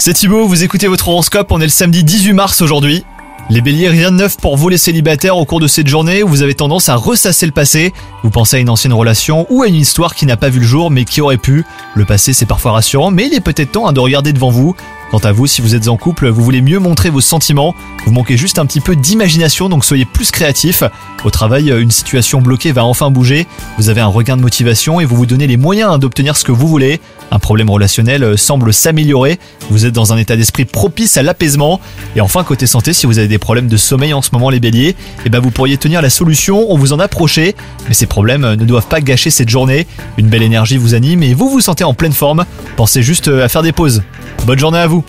C'est Thibaut, vous écoutez votre horoscope, on est le samedi 18 mars aujourd'hui. Les béliers, rien de neuf pour vous les célibataires au cours de cette journée où vous avez tendance à ressasser le passé. Vous pensez à une ancienne relation ou à une histoire qui n'a pas vu le jour mais qui aurait pu. Le passé c'est parfois rassurant mais il est peut-être temps hein, de regarder devant vous. Quant à vous, si vous êtes en couple, vous voulez mieux montrer vos sentiments, vous manquez juste un petit peu d'imagination donc soyez plus créatif. Au travail, une situation bloquée va enfin bouger, vous avez un regain de motivation et vous vous donnez les moyens hein, d'obtenir ce que vous voulez. Un problème relationnel semble s'améliorer, vous êtes dans un état d'esprit propice à l'apaisement. Et enfin, côté santé, si vous avez des problèmes de sommeil en ce moment les béliers, eh ben vous pourriez tenir la solution, on vous en approchait, mais ces problèmes ne doivent pas gâcher cette journée. Une belle énergie vous anime et vous vous sentez en pleine forme, pensez juste à faire des pauses. Bonne journée à vous